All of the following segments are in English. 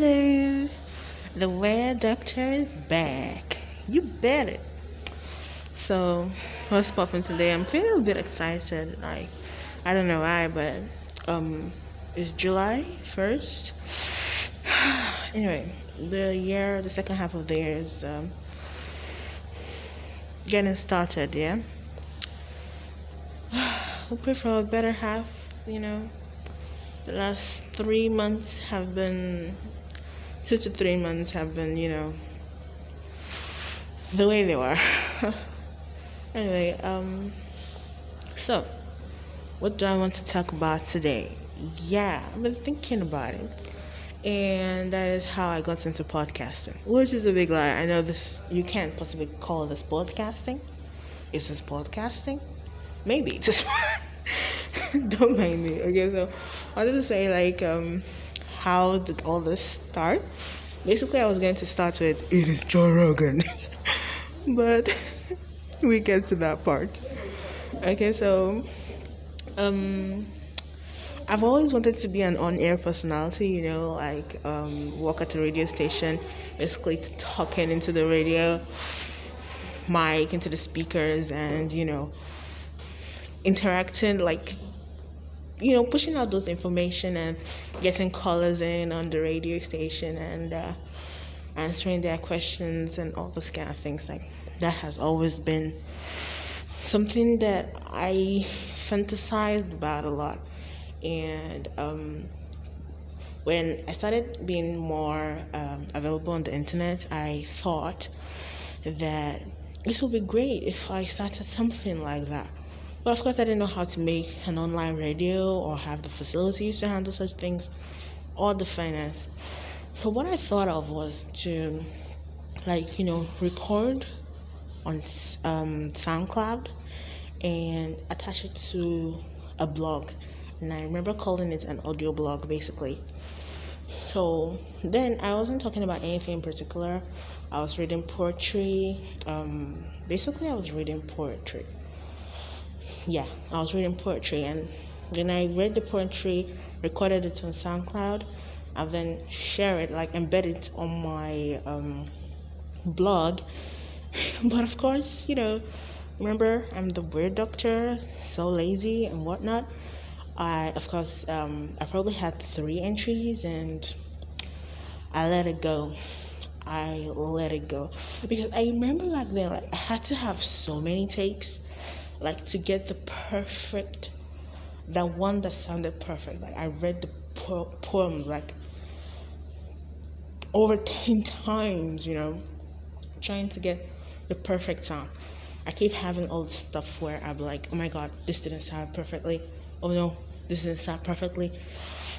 Hello, the Weird Doctor is back. You bet it. So, what's popping today? I'm feeling a bit excited. Like, I don't know why, but um, it's July 1st. anyway, the year, the second half of the year is um, getting started, yeah? we pray for a better half, you know. The last three months have been, two to three months have been, you know, the way they were. anyway, um, so what do I want to talk about today? Yeah, I've been thinking about it. And that is how I got into podcasting, which is a big lie. I know this, you can't possibly call this podcasting. Is this podcasting? Maybe it's don't mind me. Okay, so I to say like um how did all this start? Basically I was going to start with it is Joe Rogan. but we get to that part. Okay, so um I've always wanted to be an on-air personality, you know, like um, work at a radio station, basically talking into the radio mic, into the speakers, and you know, interacting like you know pushing out those information and getting callers in on the radio station and uh, answering their questions and all those kind of things. Like that has always been something that i fantasized about a lot. And um, when i started being more um, available on the internet i thought that this would be great if i started something like that but of course, I didn't know how to make an online radio or have the facilities to handle such things or the finance. So, what I thought of was to, like, you know, record on um, SoundCloud and attach it to a blog. And I remember calling it an audio blog basically. So then I wasn't talking about anything in particular. I was reading poetry. Um, basically, I was reading poetry yeah, I was reading poetry and then I read the poetry, recorded it on SoundCloud, and then share it, like embed it on my um, blog. But of course, you know, remember I'm the weird doctor, so lazy and whatnot. I, of course, um, I probably had three entries and I let it go. I let it go because I remember back then, like I had to have so many takes like to get the perfect the one that sounded perfect. Like i read the po- poem like over 10 times you know trying to get the perfect sound. I keep having all this stuff where i'm like oh my god this didn't sound perfectly. Oh no this didn't sound perfectly.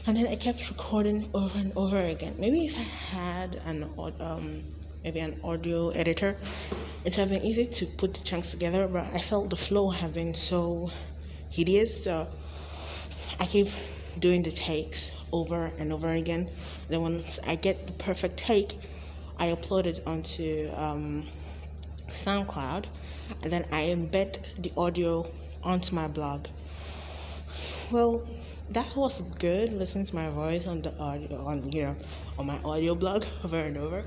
And then i kept recording over and over again. Maybe if i had an um maybe an audio editor, it have been easy to put the chunks together, but I felt the flow have been so hideous. So I keep doing the takes over and over again. Then once I get the perfect take, I upload it onto um, SoundCloud, and then I embed the audio onto my blog. Well, that was good listening to my voice on the audio on you know on my audio blog over and over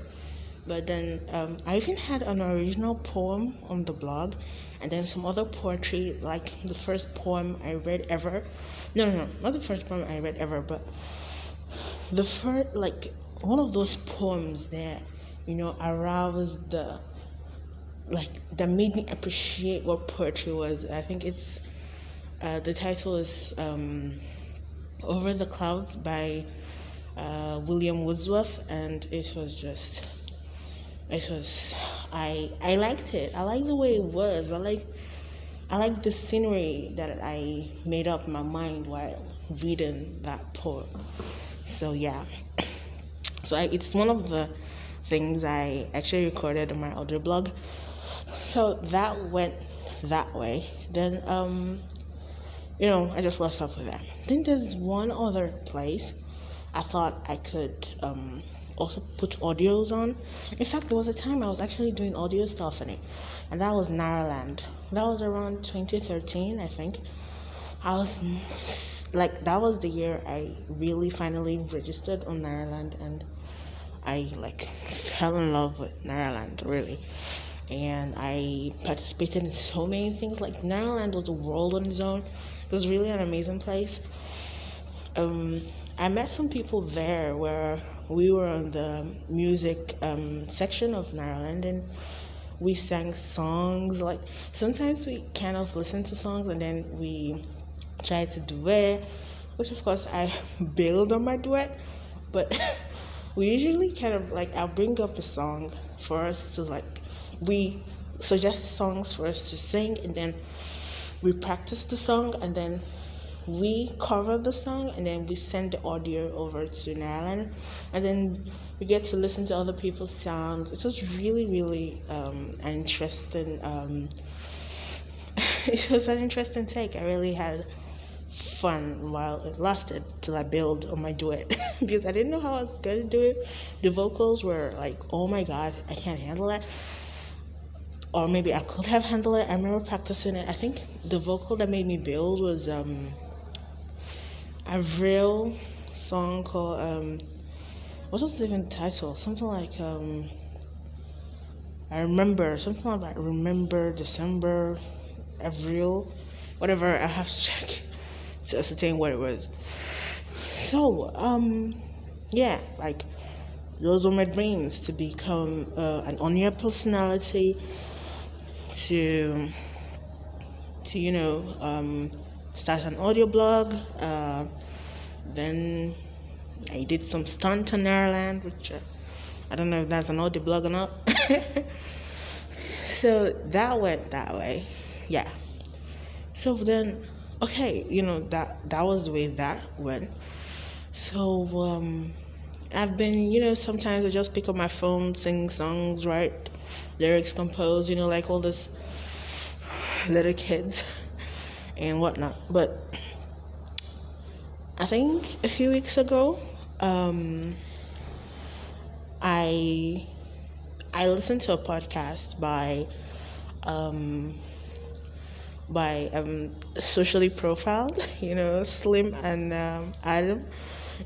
but then um, I even had an original poem on the blog, and then some other poetry, like the first poem I read ever. No, no, no, not the first poem I read ever, but the first, like one of those poems that you know aroused the, like that made me appreciate what poetry was. I think it's uh, the title is um, "Over the Clouds" by uh, William Wordsworth, and it was just it was I I liked it. I like the way it was. I like I like the scenery that I made up my mind while reading that poem. So yeah. So I, it's one of the things I actually recorded on my audio blog. So that went that way. Then um you know, I just lost off with that. Then there's one other place I thought I could um also put audios on. In fact, there was a time I was actually doing audio stuff in it, and that was Nairaland. That was around 2013, I think. I was like, that was the year I really finally registered on Nairaland, and I like fell in love with Nairaland really. And I participated in so many things. Like Naraland was a world on its own. It was really an amazing place. Um, I met some people there where we were on the music um, section of Nairaland and we sang songs. Like sometimes we kind of listen to songs and then we try to duet, which of course I build on my duet, but we usually kind of like I'll bring up a song for us to like we suggest songs for us to sing and then we practice the song and then we cover the song and then we send the audio over to Nairaland and then we get to listen to other people's sounds. It was really, really um, an interesting. Um, it was an interesting take. I really had fun while it lasted till I build on my duet because I didn't know how I was going to do it. The vocals were like, oh my god, I can't handle that. Or maybe I could have handled it. I remember practicing it. I think the vocal that made me build was um, a real song called um, what was even title? Something like um, I remember something like remember December, Avril, whatever. I have to check to ascertain what it was. So um, yeah, like those were my dreams to become uh, an on-air personality, to to you know um, start an audio blog. Uh, then I did some stunt on Nairaland, which uh, I don't know if that's an audio blog or not. so that went that way, yeah. So then, okay, you know that that was the way that went. So um, I've been, you know, sometimes I just pick up my phone, sing songs, write lyrics, compose, you know, like all this little kids and whatnot. But I think a few weeks ago, um, I I listened to a podcast by um, by um, socially profiled, you know, Slim and um, Adam.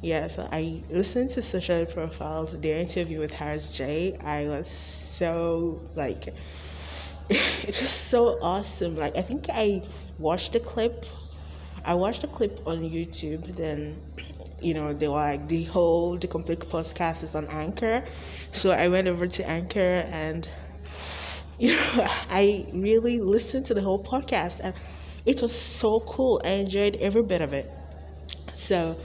Yeah, so I listened to socially profiled their interview with Harris J. I was so like it was so awesome. Like I think I watched the clip. I watched the clip on YouTube. Then, you know, they were like the whole the complete podcast is on Anchor. So I went over to Anchor and you know I really listened to the whole podcast and it was so cool. I enjoyed every bit of it. So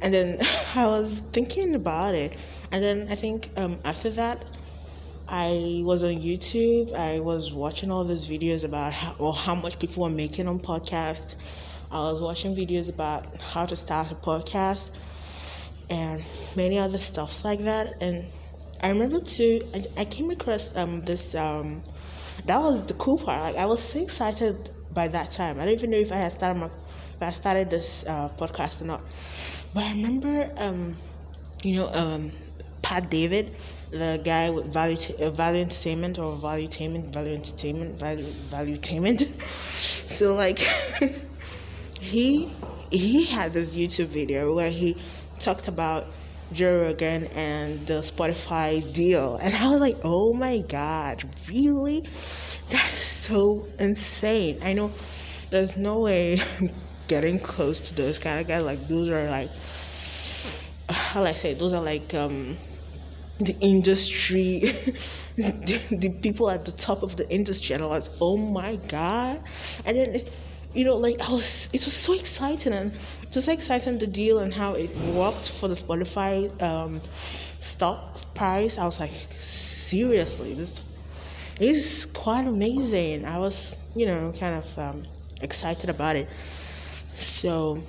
and then I was thinking about it, and then I think um, after that, I was on YouTube. I was watching all these videos about how, how much people were making on podcasts. I was watching videos about how to start a podcast and many other stuffs like that. And I remember too, I, I came across um, this. Um, that was the cool part. Like I was so excited by that time. I don't even know if I had started my, if I started this uh, podcast or not. But I remember, um, you know, um, Pat David the guy with value uh, value entertainment or value entertainment value entertainment value value entertainment so like he he had this youtube video where he talked about Joe Rogan and the Spotify deal. And I was like oh my god really? That's so insane. I know there's no way I'm getting close to those kind of guys. Like those are like how I say those are like um the industry, the, the, people at the top of the industry, and I was, oh my god! And then, you know, like I was, it was so exciting, and it was so exciting the deal and how it worked for the Spotify um, stock price. I was like, seriously, this is quite amazing. I was, you know, kind of um, excited about it. So,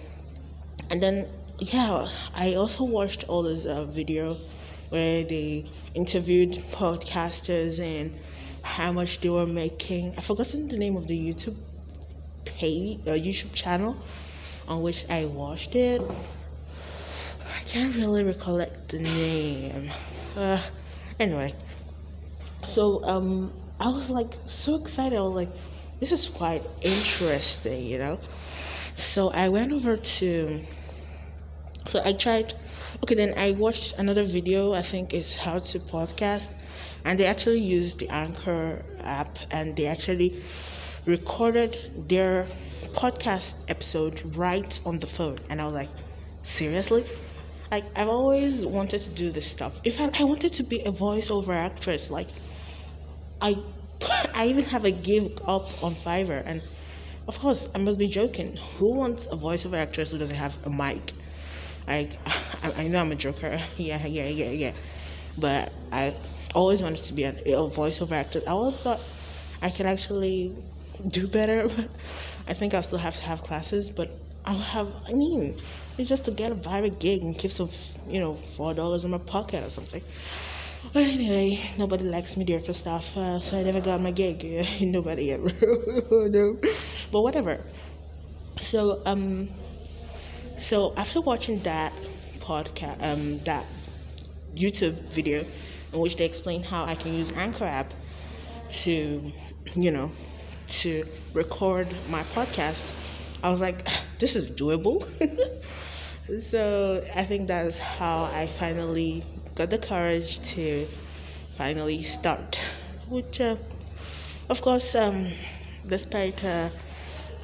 and then yeah, I also watched all this uh, video where they interviewed podcasters and how much they were making. I've forgotten the name of the YouTube page, uh, YouTube channel on which I watched it. I can't really recollect the name. Uh, anyway, so um, I was like so excited. I was like, this is quite interesting, you know. So I went over to So I tried. Okay, then I watched another video. I think it's how to podcast, and they actually used the Anchor app, and they actually recorded their podcast episode right on the phone. And I was like, seriously? Like I've always wanted to do this stuff. If I, I wanted to be a voiceover actress, like I, I even have a gig up on Fiverr, and of course I must be joking. Who wants a voiceover actress who doesn't have a mic? Like I, I know I'm a joker. Yeah, yeah, yeah, yeah. But I always wanted to be a, a voiceover actress. I always thought I could actually do better, but I think I'll still have to have classes. But I'll have, I mean, it's just to get a private gig and keep some, you know, four dollars in my pocket or something. But anyway, nobody likes me there for stuff, uh, so I never got my gig. nobody ever. no. But whatever. So um, so after watching that podcast, um, that YouTube video in which they explain how I can use Anchor app to, you know, to record my podcast I was like, this is doable. so I think that's how I finally got the courage to finally start. Which, uh, of course, um, despite uh,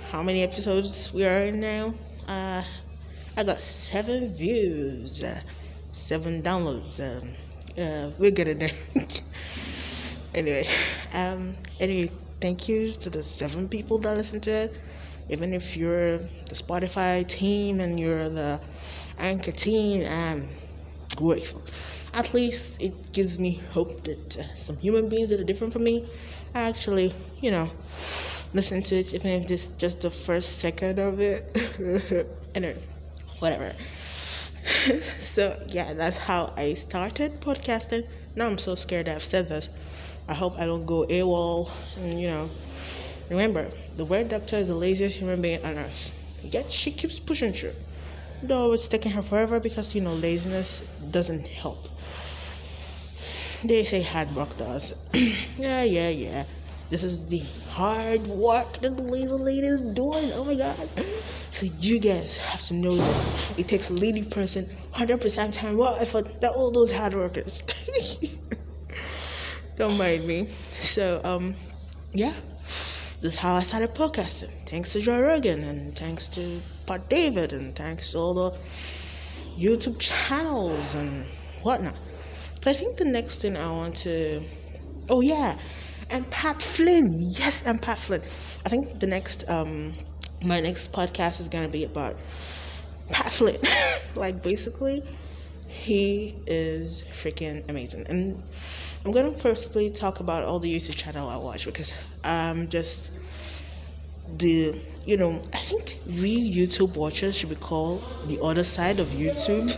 how many episodes we are in now, uh, I got seven views, uh, seven downloads. Um, uh, we're getting there. anyway, um, anyway, thank you to the seven people that listened to it even if you're the Spotify team and you're the Anchor team, I'm grateful. At least it gives me hope that uh, some human beings that are different from me actually, you know, listen to it, even if it's just the first second of it. anyway, whatever. so yeah, that's how I started podcasting. Now I'm so scared I've said this. I hope I don't go AWOL and you know Remember, the weird doctor is the laziest human being on earth. Yet she keeps pushing through. Though it's taking her forever because, you know, laziness doesn't help. They say hard work does. yeah, yeah, yeah. This is the hard work that the lazy lady is doing. Oh my god. So you guys have to know that it takes a leading person 100% time, more effort than all those hard workers. Don't mind me. So, um, yeah this is how I started podcasting. Thanks to Joe Rogan and thanks to Pat David and thanks to all the YouTube channels and whatnot. I think the next thing I want to oh yeah, and Pat Flynn. Yes, and Pat Flynn. I think the next um my next podcast is gonna be about Pat Flynn. like basically he is freaking amazing. And I'm gonna firstly talk about all the YouTube channel I watch because I'm just the you know I think we YouTube watchers should be called the other side of YouTube.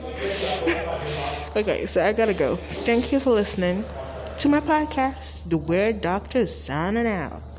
okay, so I gotta go. Thank you for listening to my podcast. The Weird Doctor signing out.